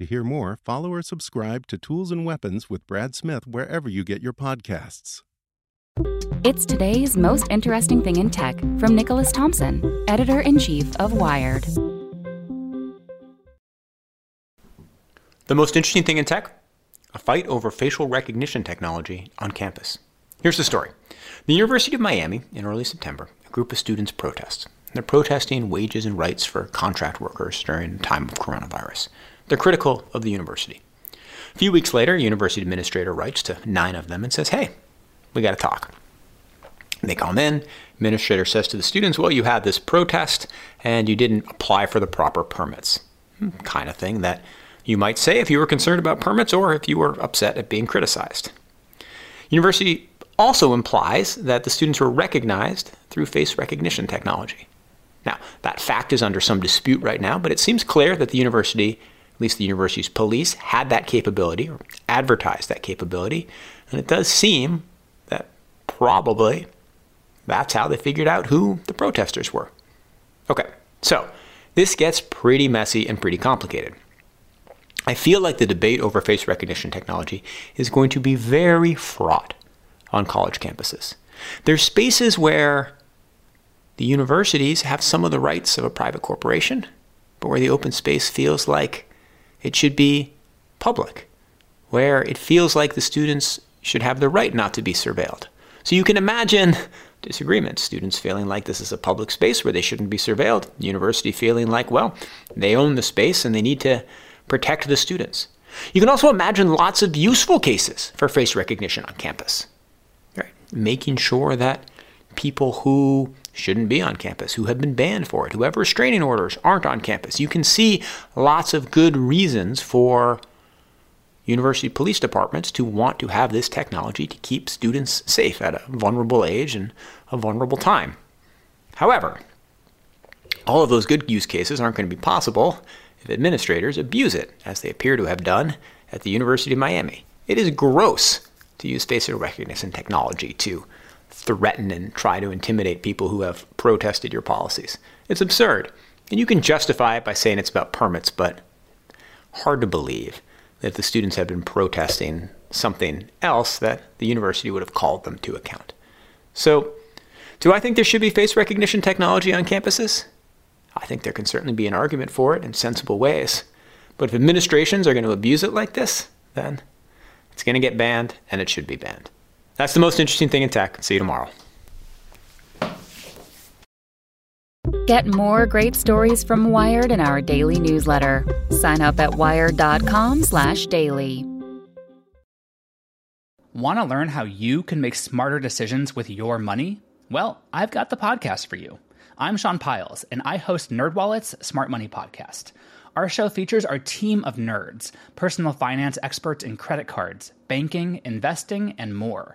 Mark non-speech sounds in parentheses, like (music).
To hear more, follow or subscribe to Tools and Weapons with Brad Smith wherever you get your podcasts. It's today's most interesting thing in tech from Nicholas Thompson, editor in chief of Wired. The most interesting thing in tech? A fight over facial recognition technology on campus. Here's the story. The University of Miami, in early September, a group of students protest. They're protesting wages and rights for contract workers during the time of coronavirus. They're critical of the university. A few weeks later, a university administrator writes to nine of them and says, Hey, we got to talk. They come in. Administrator says to the students, Well, you had this protest and you didn't apply for the proper permits. Hmm, kind of thing that you might say if you were concerned about permits or if you were upset at being criticized. University also implies that the students were recognized through face recognition technology. Now, that fact is under some dispute right now, but it seems clear that the university, at least the university's police, had that capability or advertised that capability. And it does seem that probably that's how they figured out who the protesters were. Okay, so this gets pretty messy and pretty complicated. I feel like the debate over face recognition technology is going to be very fraught on college campuses. There's spaces where the universities have some of the rights of a private corporation, but where the open space feels like it should be public, where it feels like the students should have the right not to be surveilled. So you can imagine (laughs) disagreements. Students feeling like this is a public space where they shouldn't be surveilled. University feeling like, well, they own the space and they need to protect the students. You can also imagine lots of useful cases for face recognition on campus. Right? Making sure that people who shouldn't be on campus, who have been banned for it, who have restraining orders, aren't on campus. You can see lots of good reasons for university police departments to want to have this technology to keep students safe at a vulnerable age and a vulnerable time. However, all of those good use cases aren't going to be possible if administrators abuse it, as they appear to have done at the University of Miami. It is gross to use facial recognition technology to threaten and try to intimidate people who have protested your policies. It's absurd. And you can justify it by saying it's about permits, but hard to believe that the students had been protesting something else that the university would have called them to account. So, do I think there should be face recognition technology on campuses? I think there can certainly be an argument for it in sensible ways. But if administrations are going to abuse it like this, then it's going to get banned and it should be banned. That's the most interesting thing in tech. See you tomorrow. Get more great stories from Wired in our daily newsletter. Sign up at wired.com/daily. Want to learn how you can make smarter decisions with your money? Well, I've got the podcast for you. I'm Sean Pyles, and I host NerdWallet's Smart Money Podcast. Our show features our team of nerds, personal finance experts in credit cards, banking, investing, and more.